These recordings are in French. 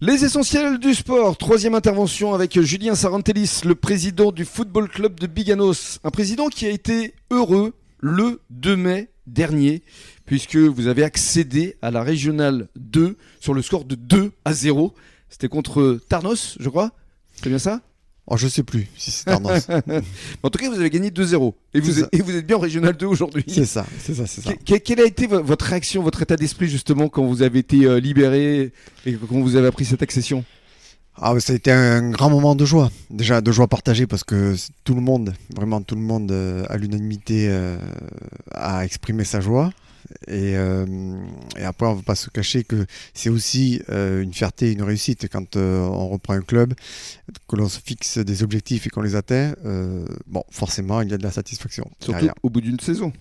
Les essentiels du sport, troisième intervention avec Julien Sarantelis, le président du Football Club de Biganos. Un président qui a été heureux le 2 mai dernier, puisque vous avez accédé à la régionale 2 sur le score de 2 à 0. C'était contre Tarnos, je crois. C'est bien ça? Oh, je sais plus si c'est Tarnos. en tout cas, vous avez gagné 2-0. Et vous, êtes, ça. et vous êtes bien en régional 2 aujourd'hui. c'est ça, c'est ça, c'est ça. Que- que- Quelle a été vo- votre réaction, votre état d'esprit justement quand vous avez été euh, libéré et quand vous avez appris cette accession? Ah, mais ça a été un grand moment de joie. Déjà, de joie partagée parce que tout le monde, vraiment tout le monde, euh, à l'unanimité, euh, a exprimé sa joie. Et, euh, et après, on ne va pas se cacher que c'est aussi euh, une fierté, une réussite quand euh, on reprend un club, que l'on se fixe des objectifs et qu'on les atteint. bon, forcément, il y a de la satisfaction. Surtout derrière. au bout d'une saison.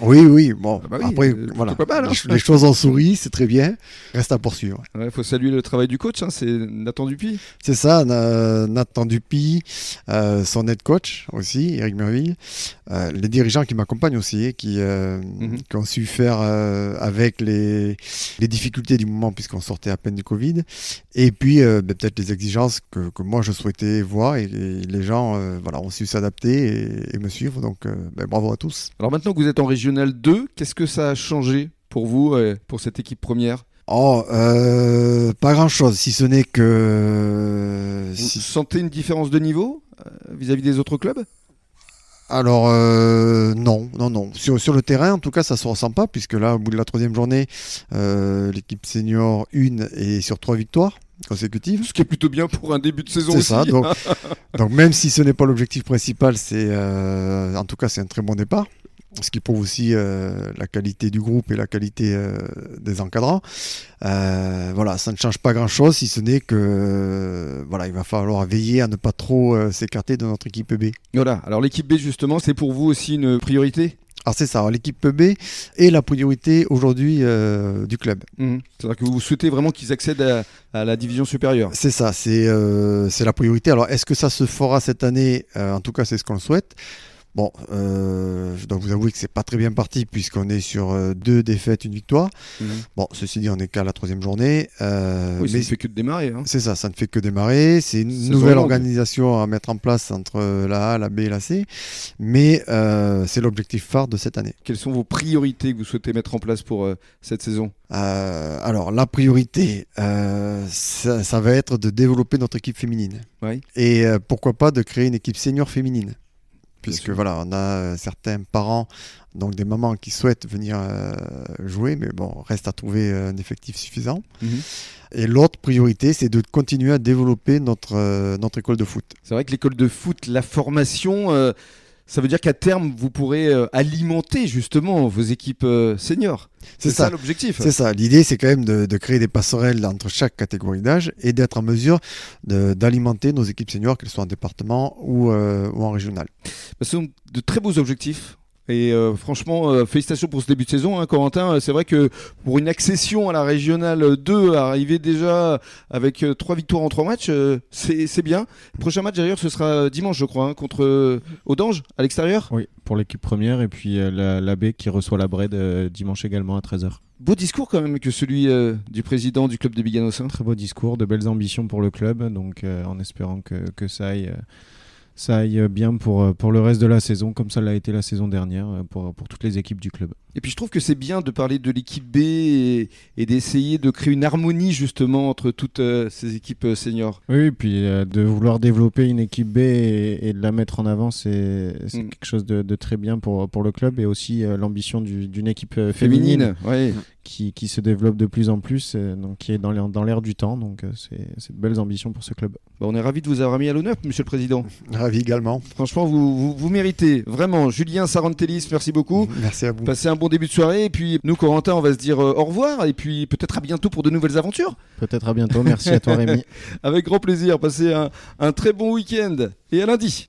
Oui, oui. Bon, Ah bah oui, après, euh, voilà. pas mal, hein. les, ch- les choses ont souri, c'est très bien. Reste à poursuivre. Il faut saluer le travail du coach, hein, c'est Nathan Dupuis. C'est ça, Na- Nathan Dupuis, euh, son head coach aussi, Eric Merville, euh, les dirigeants qui m'accompagnent aussi, qui, euh, Mhm. qui ont su faire avec les, les difficultés du moment puisqu'on sortait à peine du Covid, et puis ben, peut-être les exigences que, que moi je souhaitais voir, et, et les gens voilà, ont su s'adapter et, et me suivre, donc ben, bravo à tous. Alors maintenant que vous êtes en régional 2, qu'est-ce que ça a changé pour vous, euh, pour cette équipe première? Oh, euh, pas grand-chose, si ce n'est que... Vous si- sentez une différence de niveau euh, vis-à-vis des autres clubs? Alors euh, non, non, non. Sur, sur le terrain, en tout cas, ça se ressent pas, puisque là, au bout de la troisième journée, euh, l'équipe senior 1 est sur trois victoires consécutives. Ce qui est plutôt bien pour un début de saison C'est ça. Donc, donc même si ce n'est pas l'objectif principal, c'est euh, en tout cas c'est un très bon départ. Ce qui prouve aussi euh, la qualité du groupe et la qualité euh, des encadrants. Euh, voilà, ça ne change pas grand-chose, si ce n'est que voilà, il va falloir veiller à ne pas trop s'écarter de notre équipe B. Voilà, alors l'équipe B justement, c'est pour vous aussi une priorité? Alors c'est ça, l'équipe B est la priorité aujourd'hui euh, du club. Mhm. C'est-à-dire que vous souhaitez vraiment qu'ils accèdent à, à la division supérieure C'est ça, c'est euh, c'est la priorité. Alors est-ce que ça se fera cette année? Euh, En tout cas, c'est ce qu'on souhaite. Bon, euh, je dois vous avouer que c'est pas très bien parti puisqu'on est sur euh, deux défaites, une victoire. Mhm. Bon, ceci dit, on est qu'à la troisième journée. euh, Oui, ça mais ne fait que de démarrer. hein. c'est ça, ça ne fait que démarrer. C'est une nouvelle organisation à mettre en place entre la A, la B et la C. Mais euh, c'est l'objectif phare de cette année. Quelles sont vos priorités que vous souhaitez mettre en place pour cette saison? Alors, la priorité, ça, ça va être de développer notre équipe féminine. Oui. Et pourquoi pas de créer une équipe senior féminine. Puisque voilà, on a euh, certains parents, donc des mamans qui souhaitent venir euh, jouer, mais bon, reste à trouver euh, un effectif suffisant. Mhm. Et l'autre priorité, c'est de continuer à développer notre, notre école de foot. C'est vrai que l'école de foot, la formation, ça veut dire qu'à terme, vous pourrez euh, alimenter justement vos équipes euh, seniors. C'est ça, ça. l'objectif. C'est ça. L'idée, c'est quand même de, de créer des passerelles entre chaque catégorie d'âge et d'être en mesure d'alimenter nos équipes seniors, qu'elles soient en département ou, euh, ou en régional. Ce sont de très beaux objectifs. Et euh, franchement, euh, félicitations pour ce début de saison, hein, Corentin. C'est vrai que pour une accession à la régionale 2, arriver déjà avec euh, trois victoires en trois matchs, euh, c'est bien. Prochain match d'ailleurs, ce sera dimanche, je crois, hein, contre Audange à l'extérieur. Oui, pour l'équipe première et puis la, la B qui reçoit la Bred dimanche également à 13h. Beau discours quand même que celui du président du club de Biganos. hein. Très beau discours, de belles ambitions pour le club, donc en espérant que, que ça aille. Ça aille bien pour, euh, pour le reste de la saison, comme ça l'a été la saison dernière euh, pour, pour toutes les équipes du club. Et puis je trouve que c'est bien de parler de l'équipe B et, et d'essayer de créer une harmonie justement entre toutes euh, ces équipes euh, seniors. Oui, et puis euh, de vouloir développer une équipe B et, et de la mettre en avant, c'est Mm. quelque chose de, de très bien pour, pour le club et aussi euh, l'ambition du- d'une équipe euh, féminine, ouais. qui, qui se développe de plus en plus, euh, donc qui est dans l'air dans du temps. Donc euh, c'est c'est de belles ambitions pour ce club. Bah, on est ravis de vous avoir mis à l'honneur, monsieur le président. Ravi également. Franchement, vous, vous, vous méritez. Vraiment, Julien Sarantelis, merci beaucoup. Merci à vous. Passez un bon début de soirée. Et puis, nous, Corentin, on va se dire euh, au revoir. Et puis, peut-être à bientôt pour de nouvelles aventures. Peut-être à bientôt. Merci à toi, Rémi. Avec grand plaisir. Passez un, un très bon week-end. Et à lundi.